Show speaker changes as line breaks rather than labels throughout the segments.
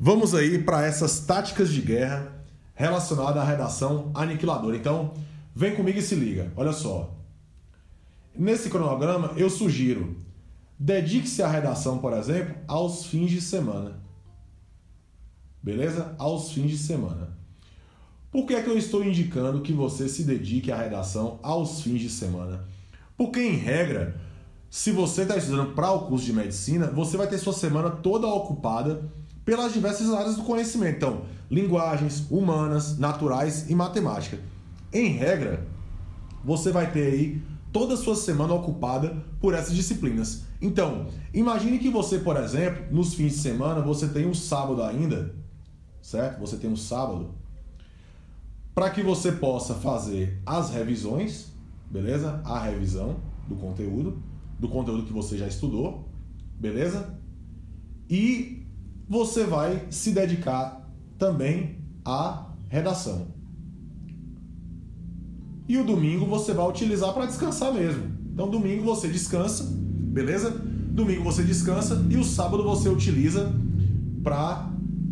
Vamos aí para essas táticas de guerra relacionadas à redação aniquiladora. Então, vem comigo e se liga. Olha só. Nesse cronograma, eu sugiro dedique-se à redação, por exemplo, aos fins de semana. Beleza? Aos fins de semana. Por que é que eu estou indicando que você se dedique à redação aos fins de semana? Porque, em regra, se você está estudando para o curso de medicina, você vai ter sua semana toda ocupada pelas diversas áreas do conhecimento. Então, linguagens, humanas, naturais e matemática. Em regra, você vai ter aí toda a sua semana ocupada por essas disciplinas. Então, imagine que você, por exemplo, nos fins de semana, você tem um sábado ainda, certo? Você tem um sábado para que você possa fazer as revisões, beleza? A revisão do conteúdo, do conteúdo que você já estudou, beleza? E você vai se dedicar também à redação. E o domingo você vai utilizar para descansar mesmo. Então, domingo você descansa, beleza? Domingo você descansa e o sábado você utiliza para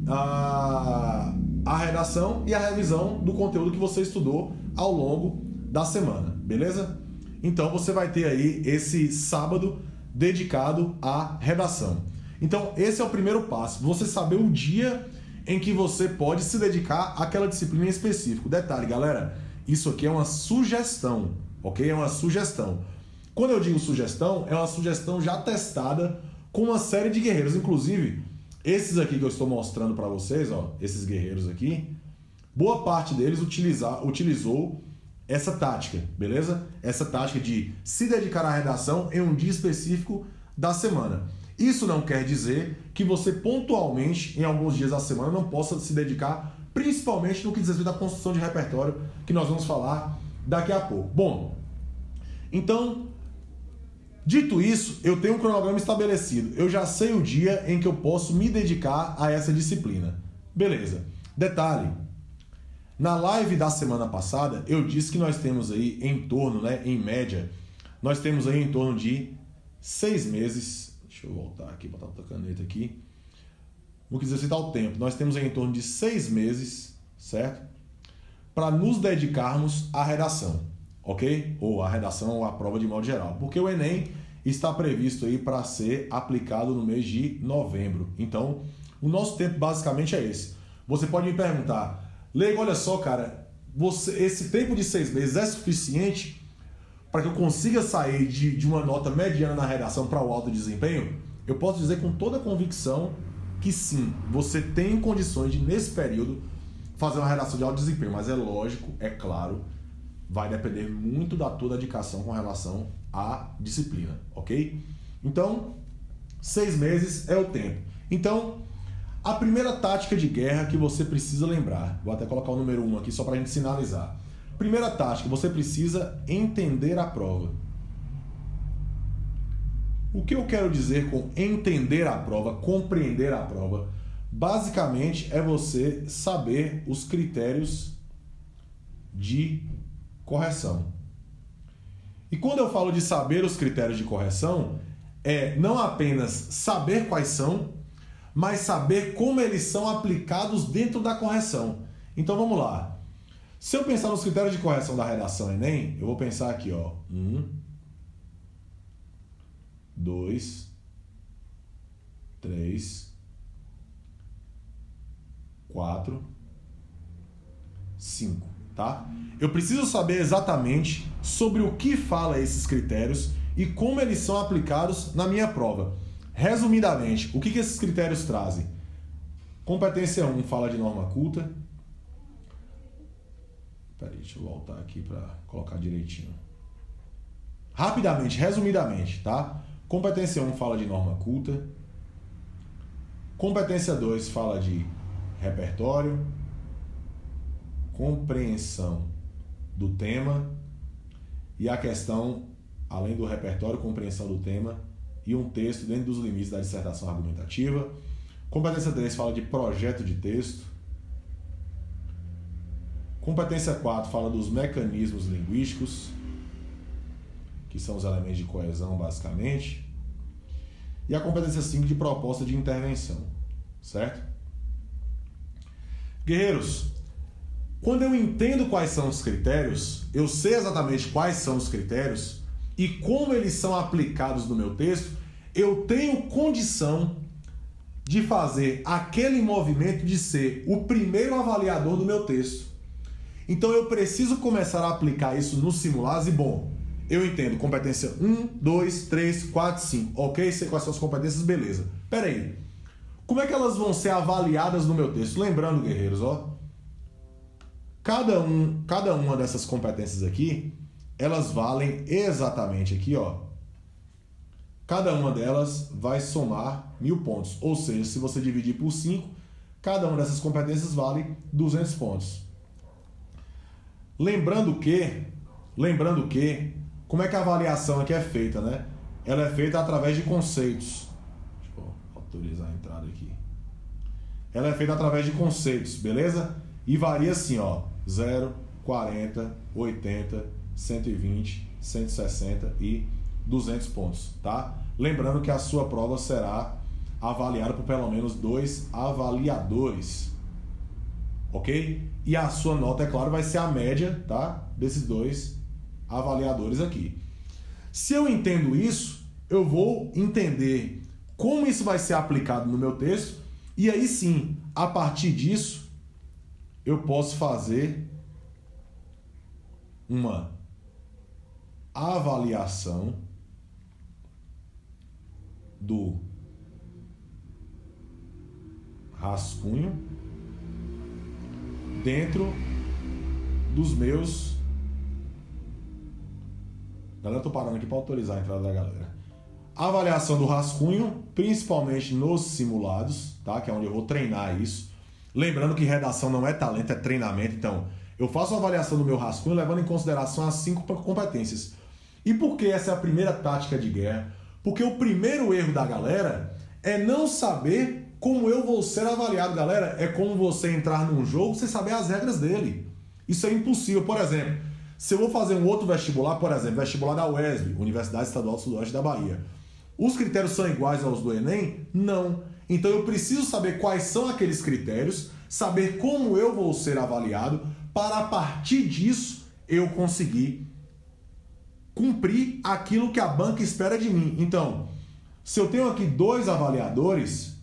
a, a redação e a revisão do conteúdo que você estudou ao longo da semana, beleza? Então você vai ter aí esse sábado dedicado à redação. Então, esse é o primeiro passo. Você saber o dia em que você pode se dedicar àquela disciplina em específico. Detalhe, galera, isso aqui é uma sugestão, ok? É uma sugestão. Quando eu digo sugestão, é uma sugestão já testada com uma série de guerreiros. Inclusive, esses aqui que eu estou mostrando para vocês, ó, esses guerreiros aqui, boa parte deles utiliza, utilizou essa tática, beleza? Essa tática de se dedicar à redação em um dia específico da semana. Isso não quer dizer que você pontualmente, em alguns dias da semana, não possa se dedicar, principalmente no que diz respeito à construção de repertório, que nós vamos falar daqui a pouco. Bom, então, dito isso, eu tenho um cronograma estabelecido. Eu já sei o dia em que eu posso me dedicar a essa disciplina. Beleza. Detalhe, na live da semana passada, eu disse que nós temos aí em torno, né, em média, nós temos aí em torno de seis meses Deixa eu voltar aqui, botar outra caneta aqui. Vou quiser citar o tempo. Nós temos em torno de seis meses, certo? Para nos dedicarmos à redação, ok? Ou à redação ou à prova de modo geral. Porque o Enem está previsto aí para ser aplicado no mês de novembro. Então, o nosso tempo basicamente é esse. Você pode me perguntar, Leigo, olha só, cara, você, esse tempo de seis meses é suficiente para que eu consiga sair de, de uma nota mediana na redação para o alto desempenho, eu posso dizer com toda convicção que sim, você tem condições de, nesse período, fazer uma redação de alto desempenho. Mas é lógico, é claro, vai depender muito da tua dedicação com relação à disciplina, ok? Então, seis meses é o tempo. Então, a primeira tática de guerra que você precisa lembrar, vou até colocar o número 1 um aqui só para a gente sinalizar Primeira tática, você precisa entender a prova. O que eu quero dizer com entender a prova, compreender a prova? Basicamente é você saber os critérios de correção. E quando eu falo de saber os critérios de correção, é não apenas saber quais são, mas saber como eles são aplicados dentro da correção. Então vamos lá. Se eu pensar nos critérios de correção da redação Enem, eu vou pensar aqui, ó. Um, dois, três, quatro, cinco, tá? Eu preciso saber exatamente sobre o que fala esses critérios e como eles são aplicados na minha prova. Resumidamente, o que, que esses critérios trazem? Competência 1 fala de norma culta, Peraí, deixa eu voltar aqui para colocar direitinho. Rapidamente, resumidamente, tá? Competência 1 fala de norma culta. Competência 2 fala de repertório, compreensão do tema e a questão, além do repertório, compreensão do tema e um texto dentro dos limites da dissertação argumentativa. Competência 3 fala de projeto de texto. Competência 4 fala dos mecanismos linguísticos, que são os elementos de coesão, basicamente. E a competência 5 de proposta de intervenção, certo? Guerreiros, quando eu entendo quais são os critérios, eu sei exatamente quais são os critérios e como eles são aplicados no meu texto, eu tenho condição de fazer aquele movimento de ser o primeiro avaliador do meu texto. Então eu preciso começar a aplicar isso no e bom, eu entendo competência 1, 2, 3, 4, 5. Ok, sei quais são as competências, beleza. Pera aí. Como é que elas vão ser avaliadas no meu texto? Lembrando, guerreiros, ó. Cada, um, cada uma dessas competências aqui, elas valem exatamente aqui, ó. Cada uma delas vai somar mil pontos. Ou seja, se você dividir por 5, cada uma dessas competências vale 200 pontos. Lembrando que, lembrando que, como é que a avaliação aqui é feita, né? Ela é feita através de conceitos. Deixa eu autorizar a entrada aqui. Ela é feita através de conceitos, beleza? E varia assim, ó, 0, 40, 80, 120, 160 e 200 pontos, tá? Lembrando que a sua prova será avaliada por pelo menos dois avaliadores, ok? E a sua nota, é claro, vai ser a média, tá? Desses dois avaliadores aqui. Se eu entendo isso, eu vou entender como isso vai ser aplicado no meu texto e aí sim, a partir disso, eu posso fazer uma avaliação do rascunho dentro dos meus. Galera, eu tô parando aqui para autorizar a entrada da galera. Avaliação do rascunho, principalmente nos simulados, tá? Que é onde eu vou treinar isso. Lembrando que redação não é talento, é treinamento. Então, eu faço a avaliação do meu rascunho levando em consideração as cinco competências. E por que essa é a primeira tática de guerra? Porque o primeiro erro da galera é não saber como eu vou ser avaliado, galera. É como você entrar num jogo sem saber as regras dele. Isso é impossível. Por exemplo, se eu vou fazer um outro vestibular, por exemplo, vestibular da UESB, Universidade Estadual do Sudoeste da Bahia, os critérios são iguais aos do Enem? Não. Então eu preciso saber quais são aqueles critérios, saber como eu vou ser avaliado, para a partir disso eu conseguir cumprir aquilo que a banca espera de mim. Então, se eu tenho aqui dois avaliadores,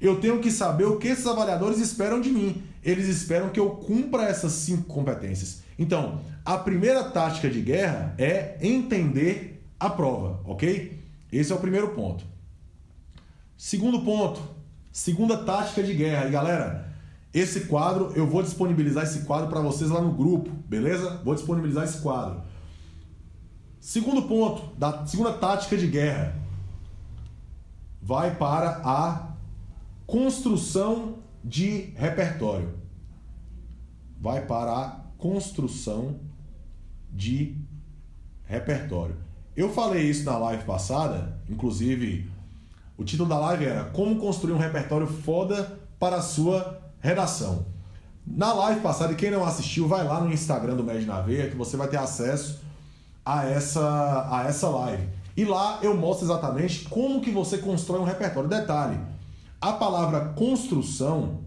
eu tenho que saber o que esses avaliadores esperam de mim. Eles esperam que eu cumpra essas cinco competências. Então, a primeira tática de guerra é entender a prova, ok? Esse é o primeiro ponto. Segundo ponto, segunda tática de guerra. E galera, esse quadro, eu vou disponibilizar esse quadro para vocês lá no grupo, beleza? Vou disponibilizar esse quadro. Segundo ponto, da segunda tática de guerra, vai para a construção de repertório. Vai para a construção de repertório. Eu falei isso na live passada, inclusive o título da live era Como construir um repertório foda para a sua redação. Na live passada, quem não assistiu, vai lá no Instagram do Med na Veia que você vai ter acesso a essa, a essa live. E lá eu mostro exatamente como que você constrói um repertório. Detalhe, a palavra construção,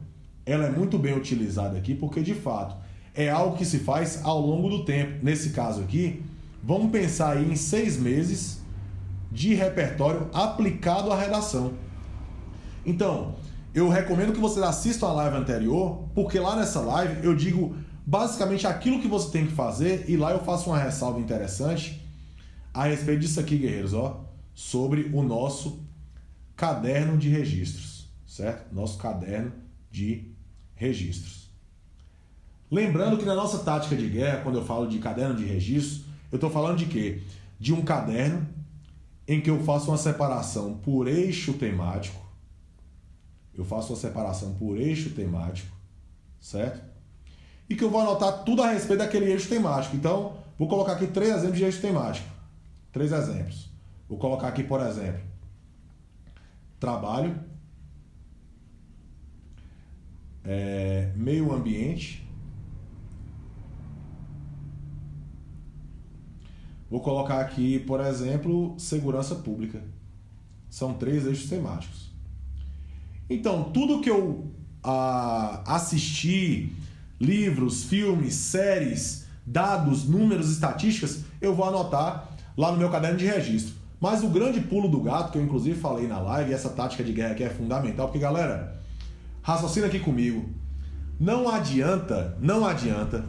ela é muito bem utilizada aqui porque de fato é algo que se faz ao longo do tempo. Nesse caso aqui, vamos pensar aí em seis meses de repertório aplicado à redação. Então, eu recomendo que vocês assistam a live anterior, porque lá nessa live eu digo basicamente aquilo que você tem que fazer e lá eu faço uma ressalva interessante a respeito disso aqui, guerreiros, ó, sobre o nosso caderno de registros, certo? Nosso caderno de registros. Lembrando que na nossa tática de guerra, quando eu falo de caderno de registros, eu estou falando de quê? De um caderno em que eu faço uma separação por eixo temático. Eu faço uma separação por eixo temático, certo? e que eu vou anotar tudo a respeito daquele eixo temático. Então, vou colocar aqui três exemplos de eixo temático. Três exemplos. Vou colocar aqui, por exemplo, trabalho, é, meio ambiente. Vou colocar aqui, por exemplo, segurança pública. São três eixos temáticos. Então, tudo que eu a assistir livros, filmes, séries, dados, números, estatísticas, eu vou anotar lá no meu caderno de registro. Mas o grande pulo do gato, que eu inclusive falei na live, essa tática de guerra aqui é fundamental, porque galera, raciocina aqui comigo. Não adianta, não adianta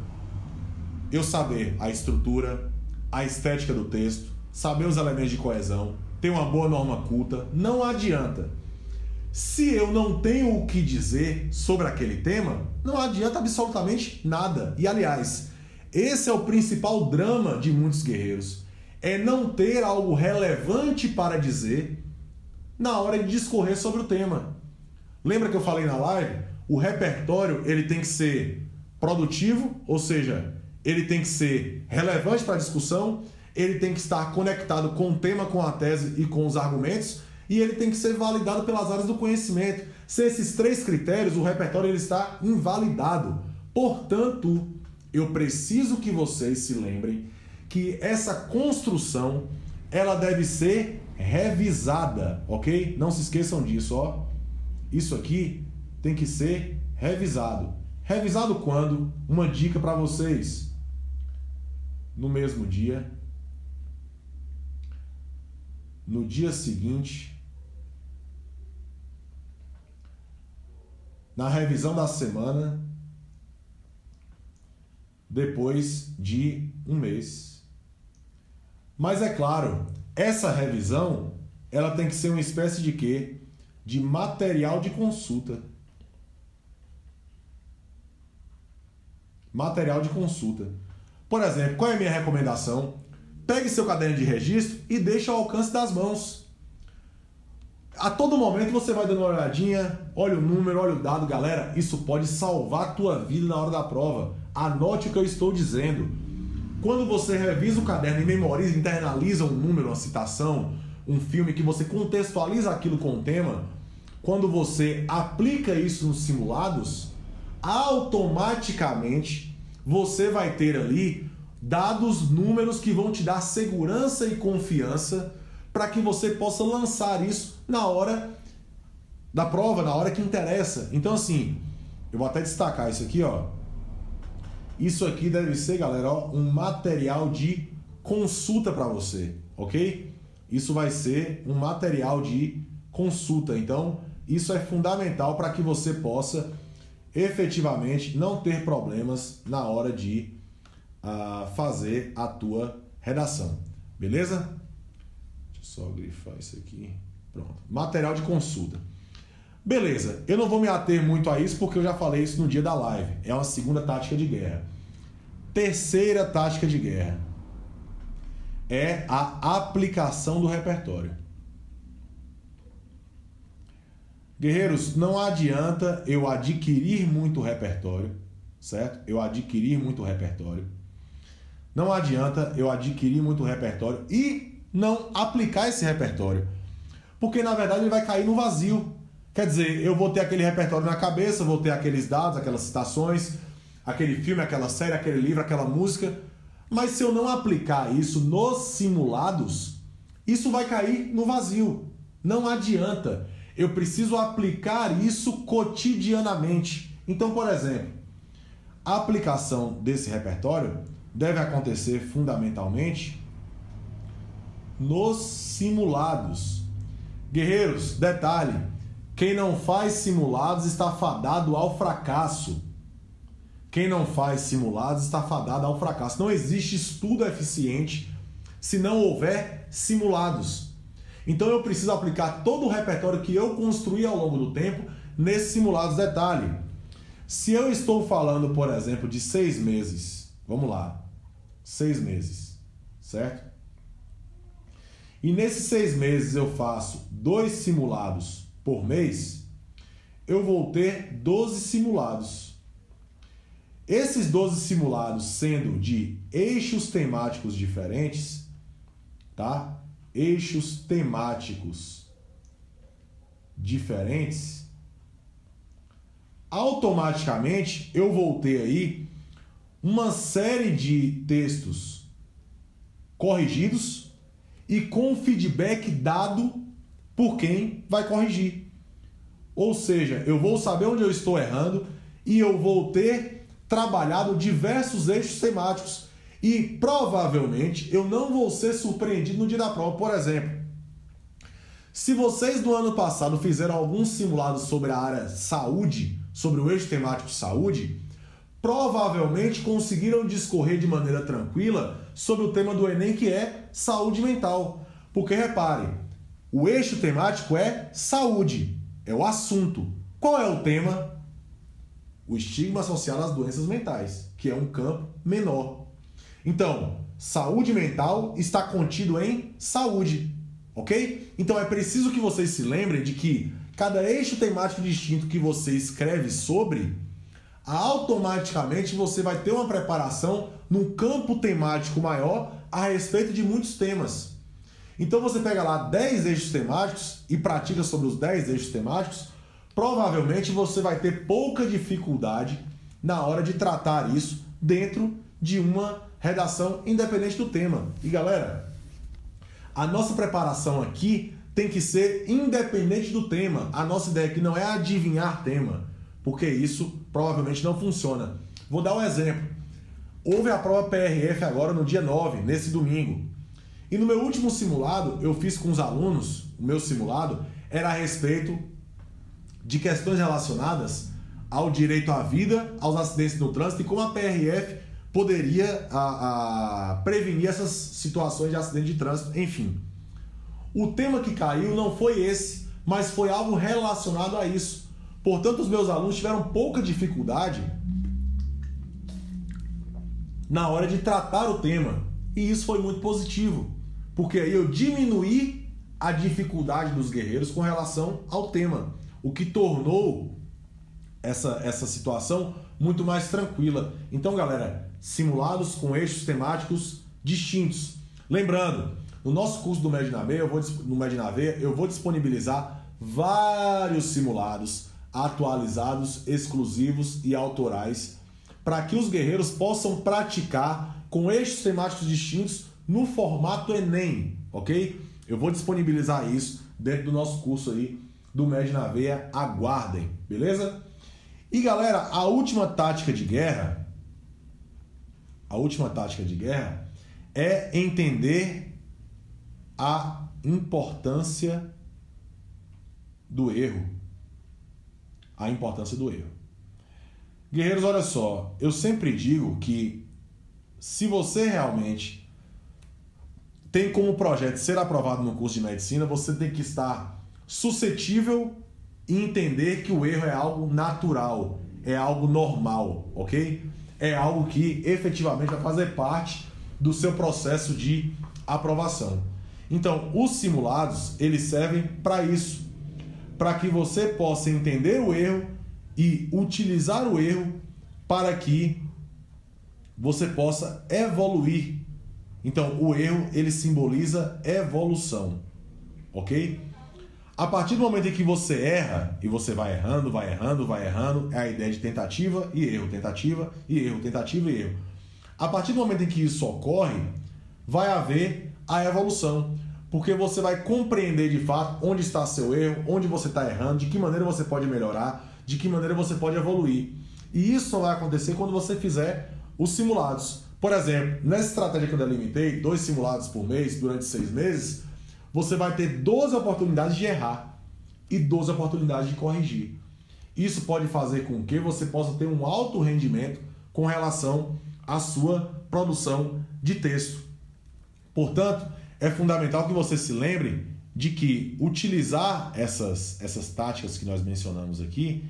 eu saber a estrutura, a estética do texto, saber os elementos de coesão, ter uma boa norma culta, não adianta. Se eu não tenho o que dizer sobre aquele tema, não adianta absolutamente nada. E aliás, esse é o principal drama de muitos guerreiros, é não ter algo relevante para dizer na hora de discorrer sobre o tema. Lembra que eu falei na live? O repertório ele tem que ser produtivo, ou seja, ele tem que ser relevante para a discussão, ele tem que estar conectado com o tema, com a tese e com os argumentos, e ele tem que ser validado pelas áreas do conhecimento. Se esses três critérios, o repertório ele está invalidado. Portanto, eu preciso que vocês se lembrem que essa construção ela deve ser revisada, ok? Não se esqueçam disso, ó. Isso aqui tem que ser revisado. Revisado quando? Uma dica para vocês no mesmo dia, no dia seguinte, na revisão da semana, depois de um mês. Mas é claro, essa revisão ela tem que ser uma espécie de quê? De material de consulta. Material de consulta. Por exemplo, qual é a minha recomendação? Pegue seu caderno de registro e deixe ao alcance das mãos. A todo momento você vai dando uma olhadinha, olha o número, olha o dado, galera. Isso pode salvar a tua vida na hora da prova. Anote o que eu estou dizendo. Quando você revisa o caderno e memoriza, internaliza um número, uma citação, um filme que você contextualiza aquilo com o tema, quando você aplica isso nos simulados, automaticamente você vai ter ali dados, números que vão te dar segurança e confiança para que você possa lançar isso na hora da prova, na hora que interessa. Então assim, eu vou até destacar isso aqui, ó. Isso aqui deve ser, galera, ó, um material de consulta para você, ok? Isso vai ser um material de consulta. Então, isso é fundamental para que você possa efetivamente não ter problemas na hora de uh, fazer a tua redação. Beleza? Deixa eu só grifar isso aqui. Pronto. Material de consulta. Beleza, eu não vou me ater muito a isso porque eu já falei isso no dia da live. É uma segunda tática de guerra. Terceira tática de guerra é a aplicação do repertório. Guerreiros, não adianta eu adquirir muito repertório, certo? Eu adquirir muito repertório. Não adianta eu adquirir muito repertório e não aplicar esse repertório. Porque na verdade ele vai cair no vazio. Quer dizer, eu vou ter aquele repertório na cabeça, vou ter aqueles dados, aquelas citações, aquele filme, aquela série, aquele livro, aquela música. Mas se eu não aplicar isso nos simulados, isso vai cair no vazio. Não adianta. Eu preciso aplicar isso cotidianamente. Então, por exemplo, a aplicação desse repertório deve acontecer fundamentalmente nos simulados. Guerreiros, detalhe: quem não faz simulados está fadado ao fracasso. Quem não faz simulados está fadado ao fracasso. Não existe estudo eficiente se não houver simulados. Então eu preciso aplicar todo o repertório que eu construí ao longo do tempo nesses simulados detalhe. Se eu estou falando, por exemplo, de seis meses, vamos lá, seis meses, certo? E nesses seis meses eu faço dois simulados por mês, eu vou ter 12 simulados. Esses 12 simulados sendo de eixos temáticos diferentes, tá? eixos temáticos diferentes, automaticamente eu vou ter aí uma série de textos corrigidos e com feedback dado por quem vai corrigir. Ou seja, eu vou saber onde eu estou errando e eu vou ter trabalhado diversos eixos temáticos e provavelmente eu não vou ser surpreendido no dia da prova. Por exemplo, se vocês no ano passado fizeram alguns simulados sobre a área saúde, sobre o eixo temático saúde, provavelmente conseguiram discorrer de maneira tranquila sobre o tema do Enem que é saúde mental. Porque repare, o eixo temático é saúde, é o assunto. Qual é o tema? O estigma associado às doenças mentais, que é um campo menor. Então, saúde mental está contido em saúde, ok? Então é preciso que vocês se lembrem de que cada eixo temático distinto que você escreve sobre, automaticamente você vai ter uma preparação num campo temático maior a respeito de muitos temas. Então você pega lá 10 eixos temáticos e pratica sobre os 10 eixos temáticos, provavelmente você vai ter pouca dificuldade na hora de tratar isso dentro de uma redação independente do tema. E galera, a nossa preparação aqui tem que ser independente do tema. A nossa ideia aqui não é adivinhar tema, porque isso provavelmente não funciona. Vou dar um exemplo. Houve a prova PRF agora no dia 9, nesse domingo. E no meu último simulado, eu fiz com os alunos, o meu simulado era a respeito de questões relacionadas ao direito à vida, aos acidentes no trânsito e como a PRF poderia a, a prevenir essas situações de acidente de trânsito, enfim. O tema que caiu não foi esse, mas foi algo relacionado a isso. Portanto, os meus alunos tiveram pouca dificuldade na hora de tratar o tema. E isso foi muito positivo, porque aí eu diminuí a dificuldade dos guerreiros com relação ao tema, o que tornou essa, essa situação muito mais tranquila. Então, galera, simulados com eixos temáticos distintos. Lembrando, no nosso curso do Medinave, eu vou no Medinave, eu vou disponibilizar vários simulados atualizados, exclusivos e autorais para que os guerreiros possam praticar com eixos temáticos distintos no formato ENEM, ok? Eu vou disponibilizar isso dentro do nosso curso aí do Med na Veia. Aguardem, beleza? E galera, a última tática de guerra, a última tática de guerra é entender a importância do erro. A importância do erro. Guerreiros, olha só, eu sempre digo que se você realmente tem como projeto ser aprovado no curso de medicina, você tem que estar suscetível e entender que o erro é algo natural, é algo normal, ok? É algo que efetivamente vai fazer parte do seu processo de aprovação. Então, os simulados, eles servem para isso, para que você possa entender o erro e utilizar o erro para que você possa evoluir. Então, o erro ele simboliza evolução, ok? A partir do momento em que você erra e você vai errando, vai errando, vai errando, é a ideia de tentativa e erro, tentativa e erro, tentativa e erro. A partir do momento em que isso ocorre, vai haver a evolução, porque você vai compreender de fato onde está seu erro, onde você está errando, de que maneira você pode melhorar de que maneira você pode evoluir. E isso vai acontecer quando você fizer os simulados. Por exemplo, nessa estratégia que eu delimitei, dois simulados por mês durante seis meses, você vai ter 12 oportunidades de errar e 12 oportunidades de corrigir. Isso pode fazer com que você possa ter um alto rendimento com relação à sua produção de texto. Portanto, é fundamental que você se lembre de que utilizar essas, essas táticas que nós mencionamos aqui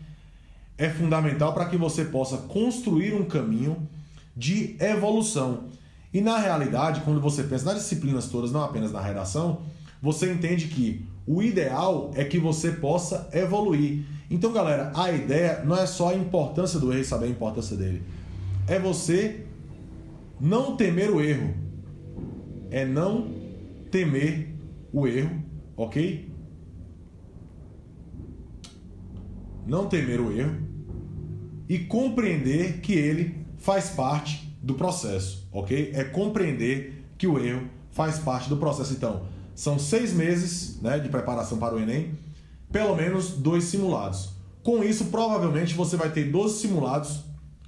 é fundamental para que você possa construir um caminho de evolução. E na realidade, quando você pensa nas disciplinas todas, não apenas na redação, você entende que o ideal é que você possa evoluir. Então, galera, a ideia não é só a importância do erro e saber a importância dele. É você não temer o erro. É não temer o erro ok? Não temer o erro e compreender que ele faz parte do processo, ok? É compreender que o erro faz parte do processo. Então, são seis meses né, de preparação para o Enem, pelo menos dois simulados. Com isso, provavelmente você vai ter 12 simulados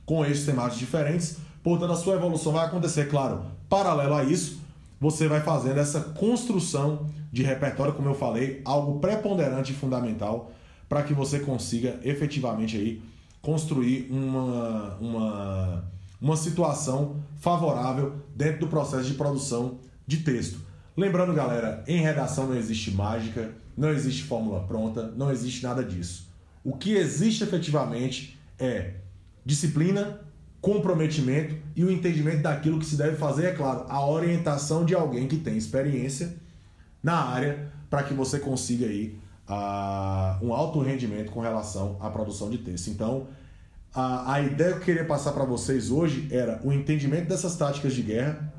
com eixos temáticos diferentes, portanto a sua evolução vai acontecer, claro, paralelo a isso, você vai fazendo essa construção de repertório, como eu falei, algo preponderante e fundamental para que você consiga efetivamente aí construir uma, uma, uma situação favorável dentro do processo de produção de texto. Lembrando, galera, em redação não existe mágica, não existe fórmula pronta, não existe nada disso. O que existe efetivamente é disciplina, comprometimento e o entendimento daquilo que se deve fazer, é claro, a orientação de alguém que tem experiência na área para que você consiga aí uh, um alto rendimento com relação à produção de texto. Então, a, a ideia que eu queria passar para vocês hoje era o entendimento dessas táticas de guerra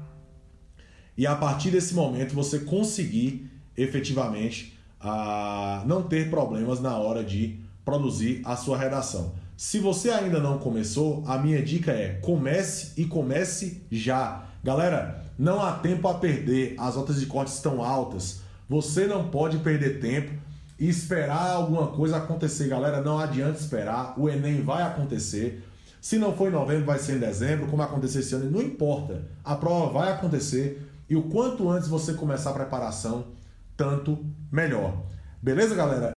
e a partir desse momento você conseguir efetivamente uh, não ter problemas na hora de produzir a sua redação. Se você ainda não começou, a minha dica é comece e comece já. Galera, não há tempo a perder, as notas de corte estão altas. Você não pode perder tempo e esperar alguma coisa acontecer, galera. Não adianta esperar, o Enem vai acontecer. Se não for em novembro, vai ser em dezembro, como aconteceu esse ano, não importa. A prova vai acontecer e o quanto antes você começar a preparação, tanto melhor. Beleza, galera?